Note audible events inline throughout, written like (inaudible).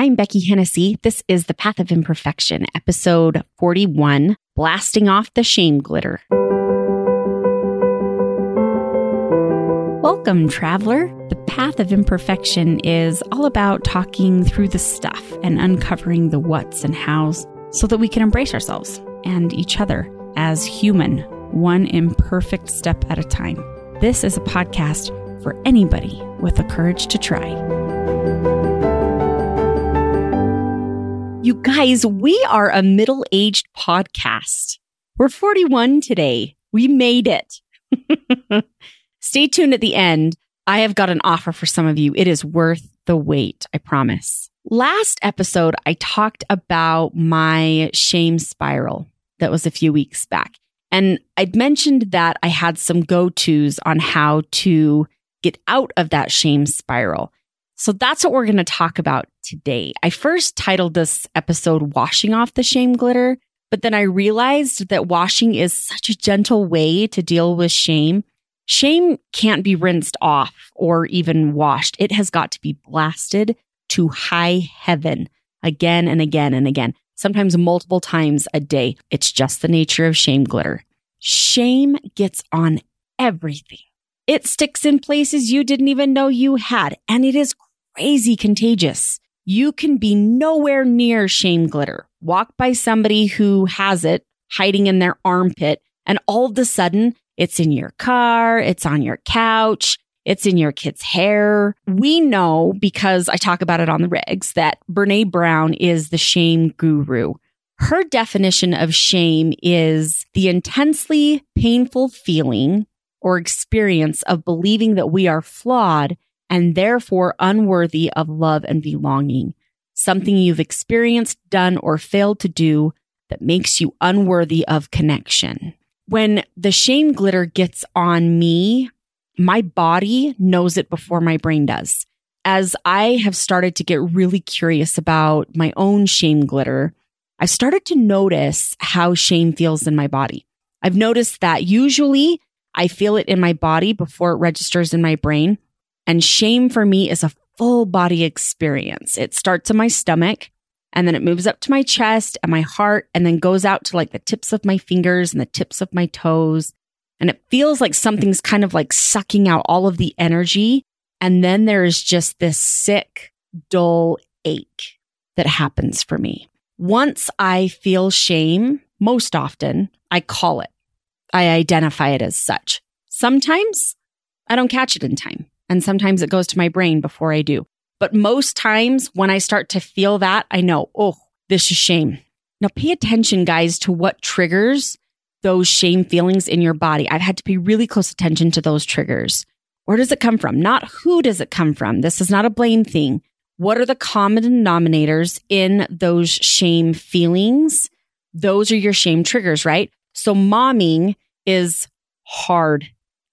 I'm Beckie Hennessy. This is The Path of Imperfection, episode 41 Blasting Off the Shame Glitter. Welcome, traveler. The Path of Imperfection is all about talking through the stuff and uncovering the what's and how's so that we can embrace ourselves and each other as human, one imperfect step at a time. This is a podcast for anybody with the courage to try. You guys, we are a middle aged podcast. We're 41 today. We made it. (laughs) Stay tuned at the end. I have got an offer for some of you. It is worth the wait, I promise. Last episode, I talked about my shame spiral that was a few weeks back. And I'd mentioned that I had some go tos on how to get out of that shame spiral. So that's what we're going to talk about today. I first titled this episode Washing Off the Shame Glitter, but then I realized that washing is such a gentle way to deal with shame. Shame can't be rinsed off or even washed. It has got to be blasted to high heaven again and again and again, sometimes multiple times a day. It's just the nature of shame glitter. Shame gets on everything. It sticks in places you didn't even know you had, and it is crazy contagious. You can be nowhere near shame glitter. Walk by somebody who has it hiding in their armpit, and all of a sudden it's in your car, it's on your couch, it's in your kid's hair. We know because I talk about it on the regs that Brene Brown is the shame guru. Her definition of shame is the intensely painful feeling or experience of believing that we are flawed and therefore unworthy of love and belonging. Something you've experienced, done, or failed to do that makes you unworthy of connection. When the shame glitter gets on me, my body knows it before my brain does. As I have started to get really curious about my own shame glitter, I've started to notice how shame feels in my body. I've noticed that usually I feel it in my body before it registers in my brain. And shame for me is a full body experience. It starts in my stomach and then it moves up to my chest and my heart and then goes out to like the tips of my fingers and the tips of my toes. And it feels like something's kind of like sucking out all of the energy. And then there is just this sick, dull ache that happens for me. Once I feel shame, most often I call it. I identify it as such. Sometimes I don't catch it in time. And sometimes it goes to my brain before I do. But most times when I start to feel that, I know, oh, this is shame. Now pay attention, guys, to what triggers those shame feelings in your body. I've had to pay really close attention to those triggers. Where does it come from? Not who does it come from? This is not a blame thing. What are the common denominators in those shame feelings? Those are your shame triggers, right? So momming is hard.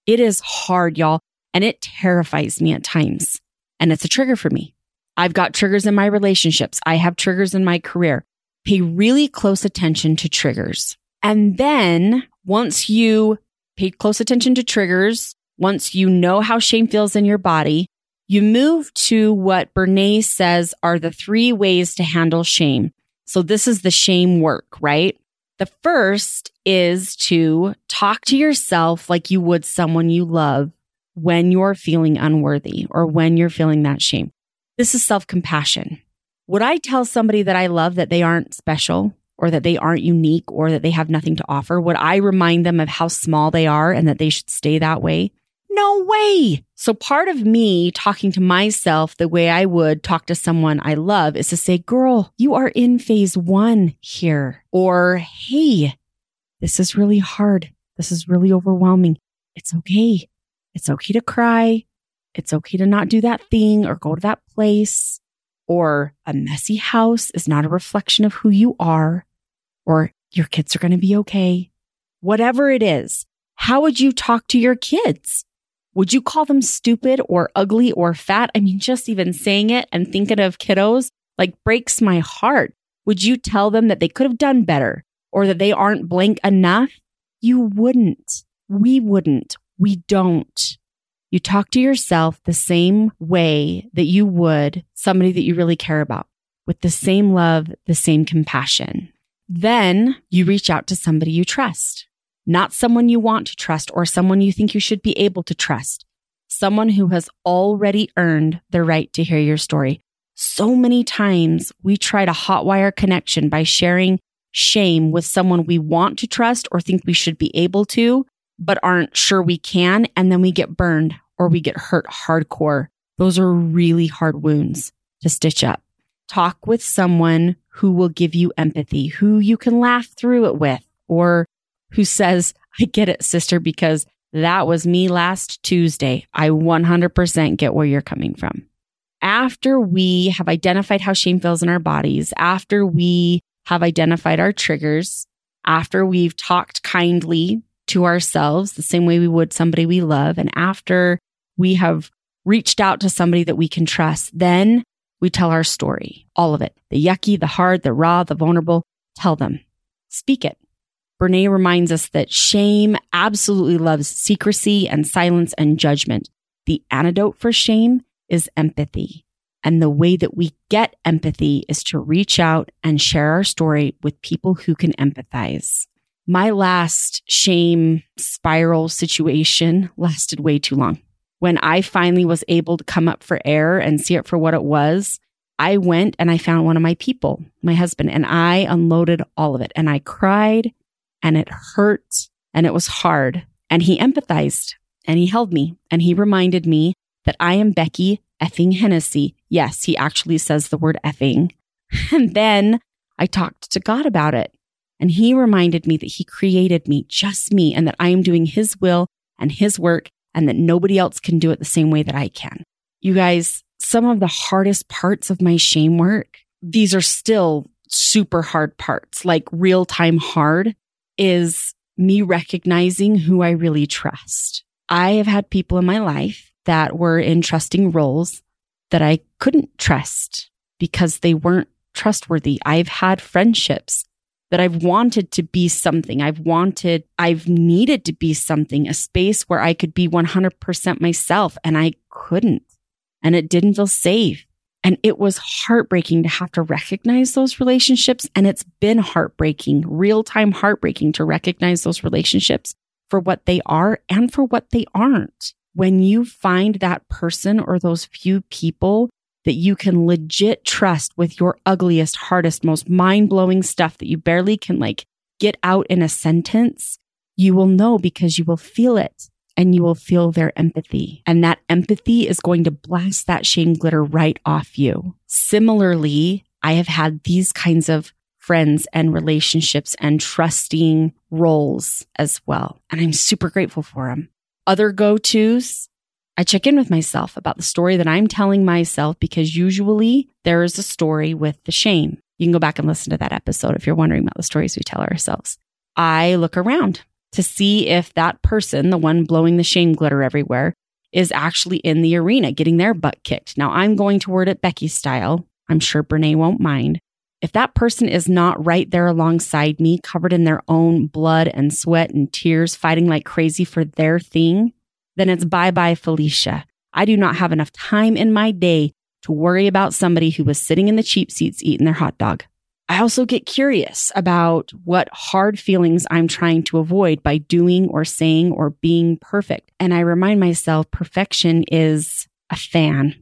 It is hard, y'all and it terrifies me at times. And it's a trigger for me. I've got triggers in my relationships. I have triggers in my career. Pay really close attention to triggers. And then once you pay close attention to triggers, once you know how shame feels in your body, you move to what Brene says are the three ways to handle shame. So this is the shame work, right? The first is to talk to yourself like you would someone you love when you're feeling unworthy or when you're feeling that shame. This is self compassion. Would I tell somebody that I love that they aren't special or that they aren't unique or that they have nothing to offer? Would I remind them of how small they are and that they should stay that way? No way. So part of me talking to myself the way I would talk to someone I love is to say, girl, you are in phase one here. Or, hey, this is really hard. This is really overwhelming. It's okay. It's okay to cry. It's okay to not do that thing or go to that place. Or a messy house is not a reflection of who you are. Or your kids are going to be okay. Whatever it is, how would you talk to your kids? Would you call them stupid or ugly or fat? I mean, just even saying it and thinking of kiddos like breaks my heart. Would you tell them that they could have done better or that they aren't blank enough? You wouldn't. We wouldn't. We don't. You talk to yourself the same way that you would somebody that you really care about. with the same love, the same compassion. Then you reach out to somebody you trust, not someone you want to trust or someone you think you should be able to trust, someone who has already earned the right to hear your story. So many times we try to hotwire connection by sharing shame with someone we want to trust or think we should be able to, but aren't sure we can. And then we get burned or we get hurt hardcore. Those are really hard wounds to stitch up. Talk with someone who will give you empathy, who you can laugh through it with, or who says, I get it, sister, because that was me last Tuesday. I 100% get where you're coming from. After we have identified how shame feels in our bodies, after we have identified our triggers, after we've talked kindly to ourselves the same way we would somebody we love, and after we have reached out to somebody that we can trust, then we tell our story, all of it the yucky, the hard, the raw, the vulnerable. Tell them, speak it. Brene reminds us that shame absolutely loves secrecy and silence and judgment. The antidote for shame is empathy. And the way that we get empathy is to reach out and share our story with people who can empathize. My last shame spiral situation lasted way too long. When I finally was able to come up for air and see it for what it was, I went and I found one of my people, my husband, and I unloaded all of it. And I cried and it hurt and it was hard. And he empathized and he held me and he reminded me that I am Beckie effing Hennessy. Yes, he actually says the word effing. (laughs) And then I talked to God about it. And he reminded me that he created me, just me, and that I am doing his will and his work and that nobody else can do it the same way that I can. You guys, some of the hardest parts of my shame work, these are still super hard parts, like real time hard is me recognizing who I really trust. I have had people in my life that were in trusting roles that I couldn't trust because they weren't trustworthy. I've had friendships that I've wanted to be something. I've wanted, I've needed to be something, a space where I could be 100% myself and I couldn't. And it didn't feel safe. And it was heartbreaking to have to recognize those relationships. And it's been heartbreaking, real time heartbreaking to recognize those relationships for what they are and for what they aren't when you find that person or those few people that you can legit trust with your ugliest, hardest, most mind blowing stuff that you barely can like get out in a sentence, you will know because you will feel it and you will feel their empathy. And that empathy is going to blast that shame glitter right off you. Similarly, I have had these kinds of friends and relationships and trusting roles as well. And I'm super grateful for them other go tos, I check in with myself about the story that I'm telling myself because usually there is a story with the shame. You can go back and listen to that episode if you're wondering about the stories we tell ourselves. I look around to see if that person, the one blowing the shame glitter everywhere, is actually in the arena getting their butt kicked. Now I'm going to word it Beckie style. I'm sure Brene won't mind. If that person is not right there alongside me, covered in their own blood and sweat and tears, fighting like crazy for their thing, then it's bye bye, Felicia. I do not have enough time in my day to worry about somebody who was sitting in the cheap seats eating their hot dog. I also get curious about what hard feelings I'm trying to avoid by doing or saying or being perfect. And I remind myself perfection is a fan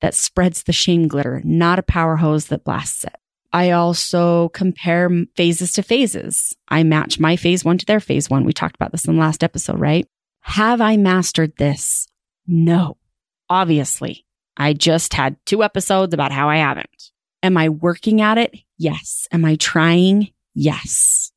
that spreads the shame glitter, not a power hose that blasts it. I also compare phases to phases. I match my phase one to their phase one. We talked about this in the last episode, right? Have I mastered this? No. Obviously, I just had two episodes about how I haven't. Am I working at it? Yes. Am I trying? Yes.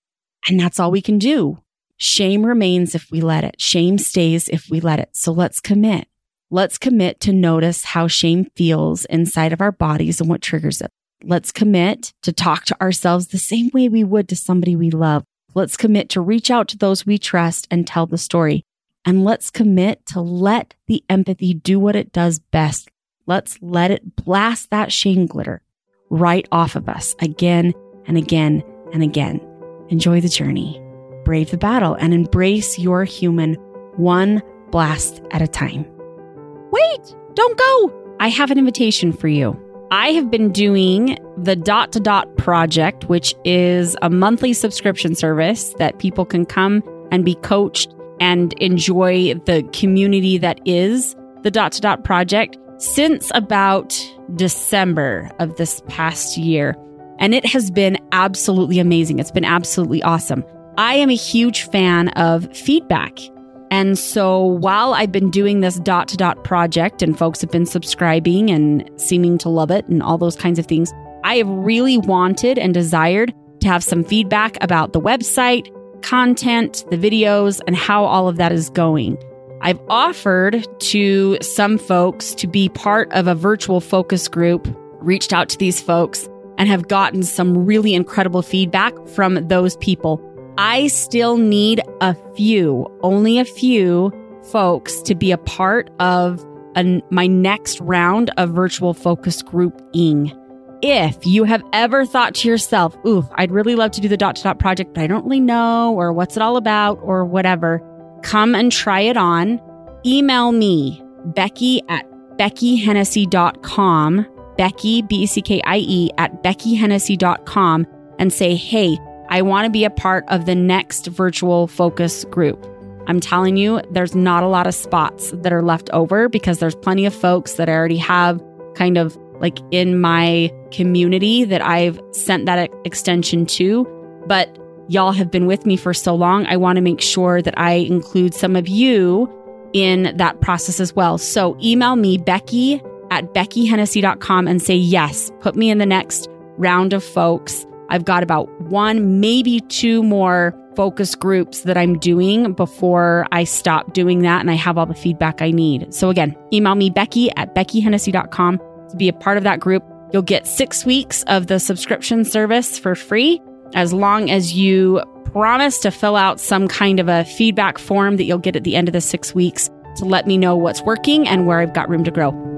And that's all we can do. Shame remains if we let it. Shame stays if we let it. So let's commit. Let's commit to notice how shame feels inside of our bodies and what triggers it. Let's commit to talk to ourselves the same way we would to somebody we love. Let's commit to reach out to those we trust and tell the story. And let's commit to let the empathy do what it does best. Let's let it blast that shame glitter right off of us again and again and again. Enjoy the journey, brave the battle, and embrace your human one blast at a time. Wait, don't go. I have an invitation for you. I have been doing the Dot to Dot Project, which is a monthly subscription service that people can come and be coached and enjoy the community that is the Dot to Dot Project since about December of this past year. And it has been absolutely amazing. It's been absolutely awesome. I am a huge fan of feedback. And so while I've been doing this dot to dot project and folks have been subscribing and seeming to love it and all those kinds of things, I have really wanted and desired to have some feedback about the website, content, the videos, and how all of that is going. I've offered to some folks to be part of a virtual focus group, reached out to these folks, and have gotten some really incredible feedback from those people. I still need a few, only a few folks to be a part of an, my next round of virtual focus grouping. If you have ever thought to yourself, ooh, I'd really love to do the dot to dot project, but I don't really know, or what's it all about, or whatever, come and try it on. Email me, Beckie at BeckieHennessy.com, Beckie, B E C K I E, at BeckieHennessy.com, and say, hey, I want to be a part of the next virtual focus group. I'm telling you, there's not a lot of spots that are left over because there's plenty of folks that already have kind of like in my community that I've sent that extension to. But y'all have been with me for so long. I want to make sure that I include some of you in that process as well. So email me, Beckie at BeckieHennessy.com and say, yes, put me in the next round of folks I've got about one, maybe two more focus groups that I'm doing before I stop doing that and I have all the feedback I need. So again, email me, Beckie at BeckieHennessy.com to be a part of that group. You'll get six weeks of the subscription service for free as long as you promise to fill out some kind of a feedback form that you'll get at the end of the six weeks to let me know what's working and where I've got room to grow.